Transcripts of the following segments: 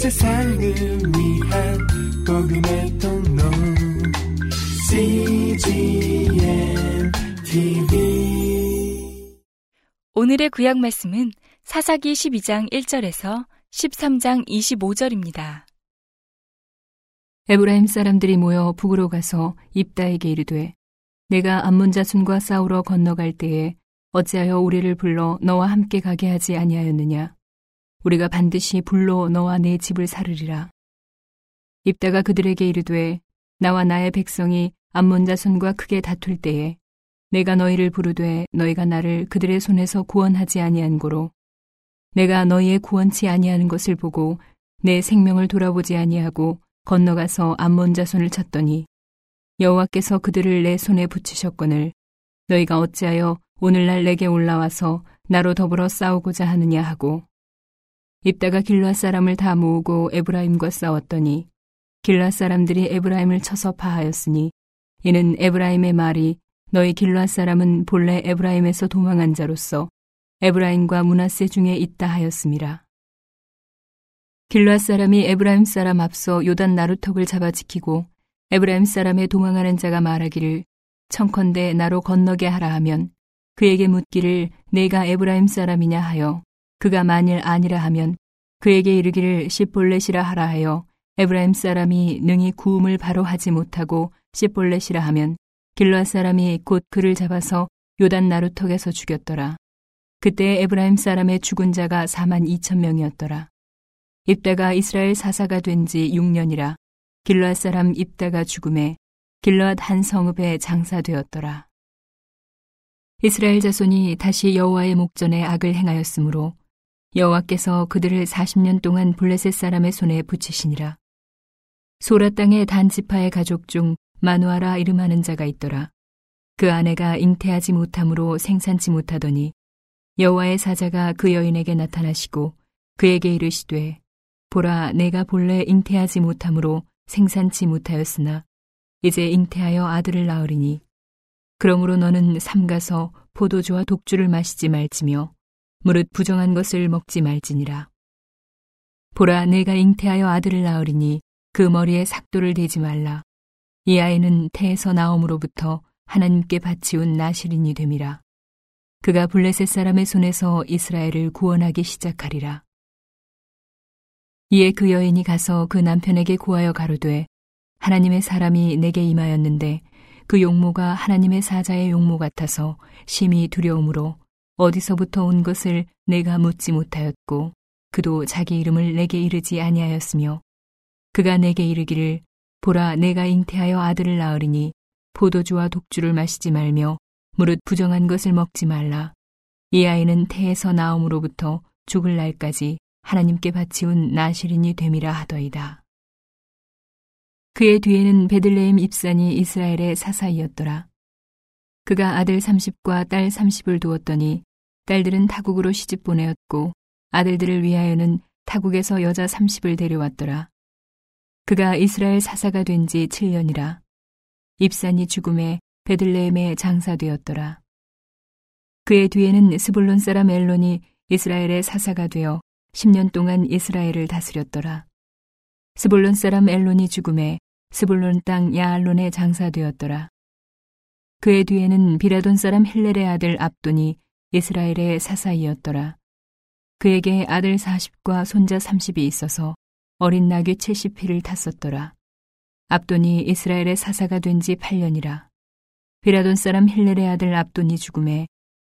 세상을 위한 복음의 통로. CGM TV 오늘의 구약 말씀은 사사기 12장 1절에서 13장 25절입니다. 에브라임 사람들이 모여 북으로 가서 입다에게 이르되 내가 암몬 자손과 싸우러 건너갈 때에 어찌하여 우리를 불러 너와 함께 가게 하지 아니하였느냐 우리가 반드시 불로 너와 내 집을 사르리라. 입다가 그들에게 이르되 나와 나의 백성이 암몬 자손과 크게 다툴 때에 내가 너희를 부르되 너희가 나를 그들의 손에서 구원하지 아니한 고로. 내가 너희의 구원치 아니하는 것을 보고 내 생명을 돌아보지 아니하고 건너가서 암몬 자손을 쳤더니 여호와께서 그들을 내 손에 붙이셨거늘 너희가 어찌하여 오늘날 내게 올라와서 나로 더불어 싸우고자 하느냐 하고 입다가 길르앗 사람을 다 모으고 에브라임과 싸웠더니 길르앗 사람들이 에브라임을 쳐서 파하였으니 이는 에브라임의 말이 너희 길르앗 사람은 본래 에브라임에서 도망한 자로서 에브라임과 므낫세 중에 있다 하였음이라. 길르앗 사람이 에브라임 사람 앞서 요단 나루턱을 잡아 지키고 에브라임 사람의 도망하는 자가 말하기를 청컨대 나로 건너게 하라 하면 그에게 묻기를 네가 에브라임 사람이냐 하여 그가 만일 아니라 하면 그에게 이르기를 십볼렛이라 하라 하여 에브라임 사람이 능히 구음을 바로 하지 못하고 씹볼렛이라 하면 길르앗 사람이 곧 그를 잡아서 요단 나루턱에서 죽였더라. 그때 에브라임 사람의 죽은 자가 4만 2천 명이었더라. 입다가 이스라엘 사사가 된 지 6년이라 길르앗 사람 입다가 죽으매 길라앗 한 성읍에 장사되었더라. 이스라엘 자손이 다시 여호와의 목전에 악을 행하였으므로 여호와께서 그들을 40년 동안 블레셋 사람의 손에 붙이시니라. 소라 땅의 단지파의 가족 중 마누아라 이름하는 자가 있더라. 그 아내가 잉태하지 못함으로 생산치 못하더니 여호와의 사자가 그 여인에게 나타나시고 그에게 이르시되 보라 내가 본래 잉태하지 못함으로 생산치 못하였으나 이제 잉태하여 아들을 낳으리니 그러므로 너는 삼가서 포도주와 독주를 마시지 말지며 무릇 부정한 것을 먹지 말지니라. 보라 내가 잉태하여 아들을 낳으리니 그 머리에 삭도를 대지 말라. 이 아이는 태에서 나옴으로부터 하나님께 바치운 나시린이 됨이라. 그가 블레셋 사람의 손에서 이스라엘을 구원하기 시작하리라. 이에 그 여인이 가서 그 남편에게 구하여 가로되 하나님의 사람이 내게 임하였는데 그 용모가 하나님의 사자의 용모 같아서 심히 두려움으로 어디서부터 온 것을 내가 묻지 못하였고 그도 자기 이름을 내게 이르지 아니하였으며 그가 내게 이르기를 보라 내가 잉태하여 아들을 낳으리니 포도주와 독주를 마시지 말며 무릇 부정한 것을 먹지 말라 이 아이는 태에서 나옴으로부터 죽을 날까지 하나님께 바치운 나시린이 됨이라 하더이다. 그의 뒤에는 베들레헴 입산이 이스라엘의 사사이었더라. 그가 아들 30과 딸 30을 두었더니 딸들은 타국으로 시집 보내었고 아들들을 위하여는 타국에서 여자 30을 데려왔더라. 그가 이스라엘 사사가 된 지 7년이라. 입산이 죽음에 베들레헴에 장사되었더라. 그의 뒤에는 스불론 사람 엘론이 이스라엘의 사사가 되어 10년 동안 이스라엘을 다스렸더라. 스불론 사람 엘론이 죽으매 스불론 땅 아얄론에 장사되었더라. 그의 뒤에는 비라돈 사람 힐렐의 아들 압돈이 이스라엘의 사사이었더라. 그에게 아들 40과 손자 30이 있어서 어린 나귀 70필을 탔었더라. 압돈이 이스라엘의 사사가 된 지 8년이라. 비라돈 사람 힐렐의 아들 압돈이 죽음에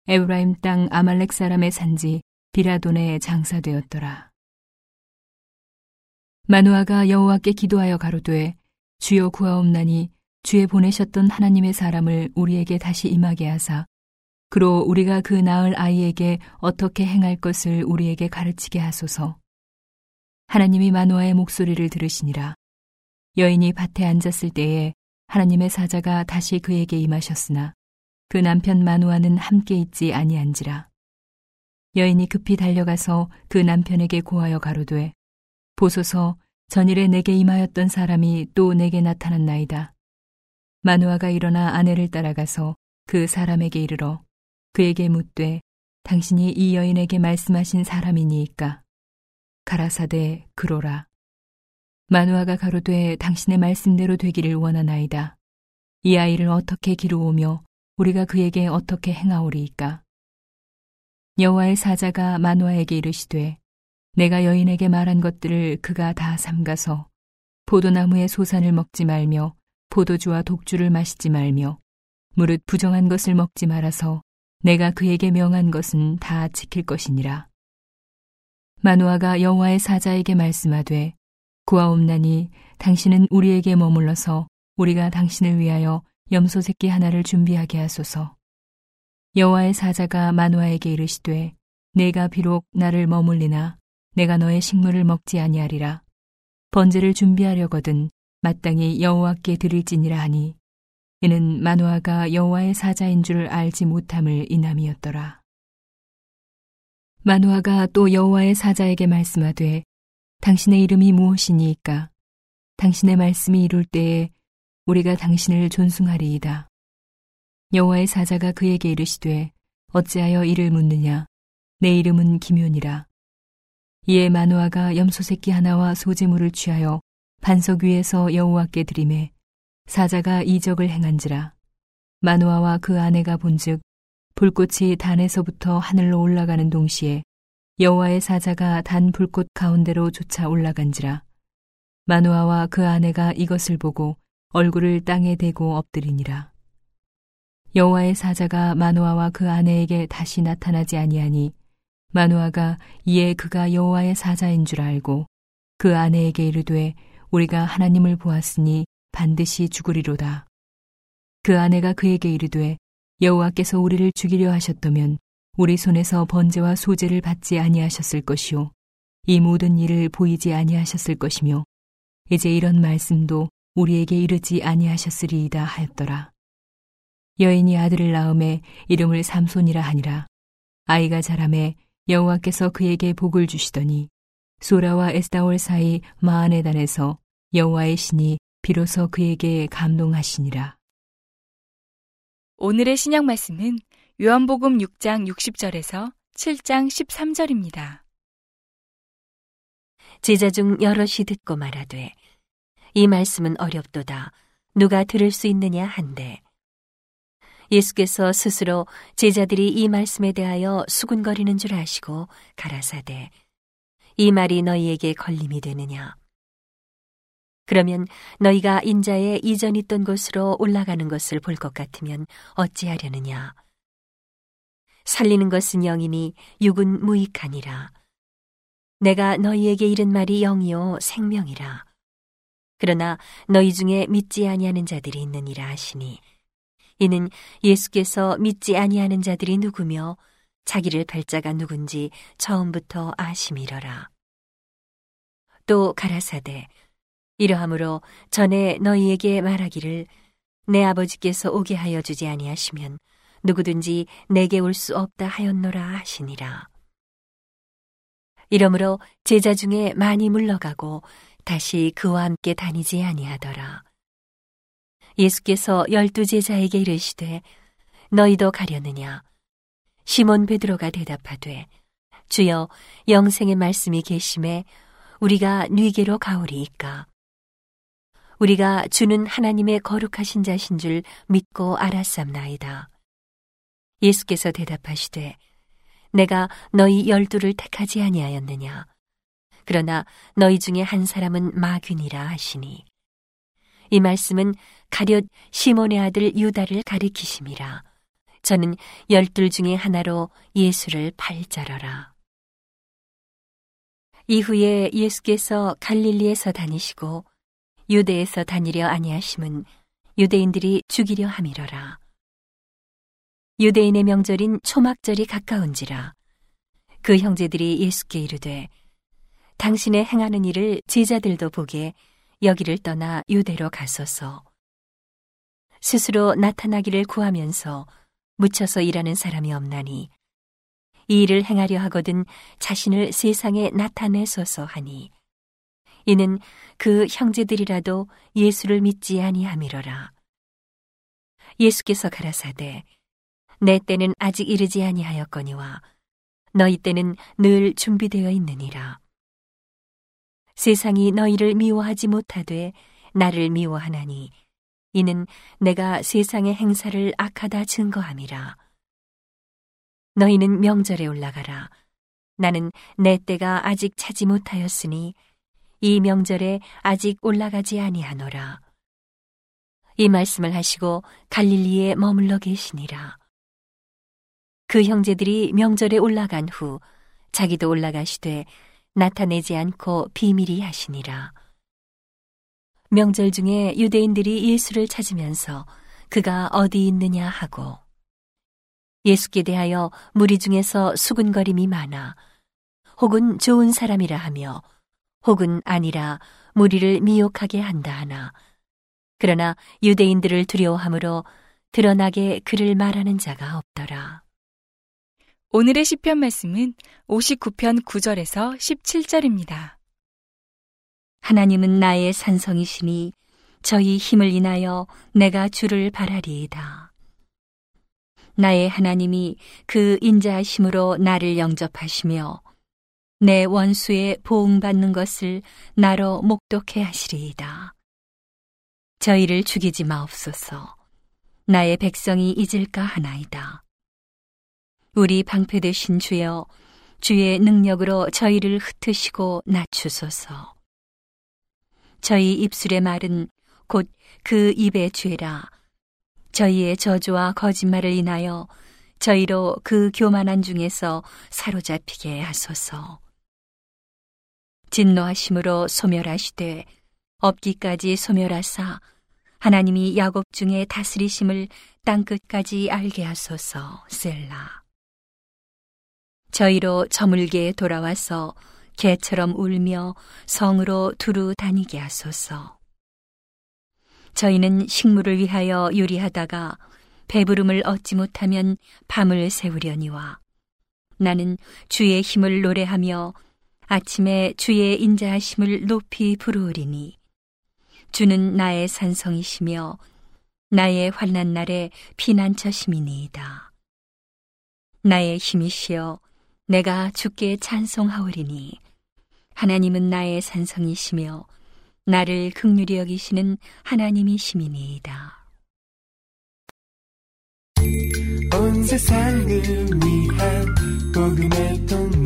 에브라임 땅 아말렉 사람의 산지 비라돈에 장사되었더라. 마누아가 여호와께 기도하여 가로되 주여 구하옵나니 주에 보내셨던 하나님의 사람을 우리에게 다시 임하게 하사 그로 우리가 그 낳을 아이에게 어떻게 행할 것을 우리에게 가르치게 하소서. 하나님이 마누아의 목소리를 들으시니라. 여인이 밭에 앉았을 때에 하나님의 사자가 다시 그에게 임하셨으나 그 남편 마누아는 함께 있지 아니한지라. 여인이 급히 달려가서 그 남편에게 고하여 가로되 보소서 전일에 내게 임하였던 사람이 또 내게 나타났나이다. 마누아가 일어나 아내를 따라가서 그 사람에게 이르러 그에게 묻되 당신이 이 여인에게 말씀하신 사람이니이까 가라사대 그로라 마누아가 가로되 당신의 말씀대로 되기를 원하나이다. 이 아이를 어떻게 기루오며 우리가 그에게 어떻게 행하오리이까? 여호와의 사자가 마누아에게 이르시되 내가 여인에게 말한 것들을 그가 다 삼가서 포도나무의 소산을 먹지 말며 포도주와 독주를 마시지 말며 무릇 부정한 것을 먹지 말아서 내가 그에게 명한 것은 다 지킬 것이니라. 마누아가 여호와의 사자에게 말씀하되 구하옵나니 당신은 우리에게 머물러서 우리가 당신을 위하여 염소 새끼 하나를 준비하게 하소서. 여호와의 사자가 마누아에게 이르시되 내가 비록 나를 머물리나 내가 너의 식물을 먹지 아니하리라. 번제를 준비하려거든 마땅히 여호와께 드릴지니라 하니 이는 마누아가 여호와의 사자인 줄 알지 못함을 인함이었더라. 마누아가 또 여호와의 사자에게 말씀하되 당신의 이름이 무엇이니이까 당신의 말씀이 이룰 때에 우리가 당신을 존숭하리이다. 여호와의 사자가 그에게 이르시되 어찌하여 이를 묻느냐 내 이름은 기묘니라. 이에 마누아가 염소 새끼 하나와 소재물을 취하여 반석 위에서 여호와께 드림에 사자가 이적을 행한지라. 마누아와 그 아내가 본즉 불꽃이 단에서부터 하늘로 올라가는 동시에 여호와의 사자가 단 불꽃 가운데로 쫓아 올라간지라. 마누아와 그 아내가 이것을 보고 얼굴을 땅에 대고 엎드리니라. 여호와의 사자가 마누아와 그 아내에게 다시 나타나지 아니하니 마누아가 이에 그가 여호와의 사자인 줄 알고 그 아내에게 이르되 우리가 하나님을 보았으니 반드시 죽으리로다. 그 아내가 그에게 이르되 여호와께서 우리를 죽이려 하셨다면 우리 손에서 번제와 소제를 받지 아니하셨을 것이요 이 모든 일을 보이지 아니하셨을 것이며 이제 이런 말씀도 우리에게 이르지 아니하셨으리이다 하였더라. 여인이 아들을 낳음에 이름을 삼손이라 하니라. 아이가 자람에 여호와께서 그에게 복을 주시더니 소라와 에스다올 사이 마하네단에서 여호와의 신이 비로소 그에게 감동하시니라. 오늘의 신약 말씀은 요한복음 6장 60절에서 7장 13절입니다. 제자 중 여럿이 듣고 말하되 이 말씀은 어렵도다 누가 들을 수 있느냐 한데 예수께서 스스로 제자들이 이 말씀에 대하여 수군거리는 줄 아시고 가라사대 이 말이 너희에게 걸림이 되느냐 그러면 너희가 인자의 이전 있던 곳으로 올라가는 것을 볼 것 같으면 어찌하려느냐 살리는 것은 영이니 육은 무익하니라. 내가 너희에게 이른 말이 영이요 생명이라. 그러나 너희 중에 믿지 아니하는 자들이 있느니라 하시니 이는 예수께서 믿지 아니하는 자들이 누구며 자기를 발자가 누군지 처음부터 아심이러라. 또 가라사대 이러함으로 전에 너희에게 말하기를 내 아버지께서 오게 하여 주지 아니하시면 누구든지 내게 올 수 없다 하였노라 하시니라. 이러므로 제자 중에 많이 물러가고 다시 그와 함께 다니지 아니하더라. 예수께서 열두 제자에게 이르시되 너희도 가려느냐? 시몬 베드로가 대답하되 주여 영생의 말씀이 계심에 우리가 뉘게로 가오리이까. 우리가 주는 하나님의 거룩하신 자신 줄 믿고 알았삼나이다. 예수께서 대답하시되 내가 너희 열두를 택하지 아니하였느냐? 그러나 너희 중에 한 사람은 마귀니라 하시니. 이 말씀은 가룟 시몬의 아들 유다를 가리키심이라. 저는 열둘 중에 하나로 예수를 팔자러라. 이후에 예수께서 갈릴리에서 다니시고 유대에서 다니려 아니하심은 유대인들이 죽이려 함이러라. 유대인의 명절인 초막절이 가까운지라 그 형제들이 예수께 이르되 당신의 행하는 일을 제자들도 보게 여기를 떠나 유대로 가소서. 스스로 나타나기를 구하면서 묻혀서 일하는 사람이 없나니 이 일을 행하려 하거든 자신을 세상에 나타내소서 하니 이는 그 형제들이라도 예수를 믿지 아니함이로라 예수께서 가라사대 내 때는 아직 이르지 아니하였거니와 너희 때는 늘 준비되어 있느니라. 세상이 너희를 미워하지 못하되 나를 미워하나니 이는 내가 세상의 행사를 악하다 증거함이라. 너희는 명절에 올라가라. 나는 내 때가 아직 차지 못하였으니 이 명절에 아직 올라가지 아니하노라. 이 말씀을 하시고 갈릴리에 머물러 계시니라. 그 형제들이 명절에 올라간 후 자기도 올라가시되 나타내지 않고 비밀이 하시니라. 명절 중에 유대인들이 예수를 찾으면서 그가 어디 있느냐 하고 예수께 대하여 무리 중에서 수군거림이 많아 혹은 좋은 사람이라 하며 혹은 아니라 무리를 미혹하게 한다 하나 그러나 유대인들을 두려워함으로 드러나게 그를 말하는 자가 없더라. 오늘의 시편 말씀은 59편 9절에서 17절입니다. 하나님은 나의 산성이시니 저희 힘을 인하여 내가 주를 바라리이다. 나의 하나님이 그 인자하심으로 나를 영접하시며 내 원수의 보응받는 것을 나로 목독해 하시리이다. 저희를 죽이지 마옵소서. 나의 백성이 잊을까 하나이다. 우리 방패 되신 주여, 주의 능력으로 저희를 흩으시고 낮추소서. 저희 입술의 말은 곧 그 입의 죄라. 저희의 저주와 거짓말을 인하여 저희로 그 교만한 중에서 사로잡히게 하소서. 진노하심으로 소멸하시되 없기까지 소멸하사 하나님이 야곱 중에 다스리심을 땅 끝까지 알게 하소서. 셀라. 저희로 저물게 돌아와서 개처럼 울며 성으로 두루 다니게 하소서. 저희는 식물을 위하여 요리하다가 배부름을 얻지 못하면 밤을 새우려니와 나는 주의 힘을 노래하며 아침에 주의 인자하심을 높이 부르리니 주는 나의 산성이시며 나의 환난 날에 피난처심이니이다. 나의 힘이시여 내가 주께 찬송하오리니 하나님은 나의 산성이시며 나를 극률히 여기시는 하나님이시미니이다. 온 세상을 위한 복음의 통로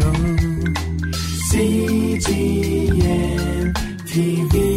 CGM TV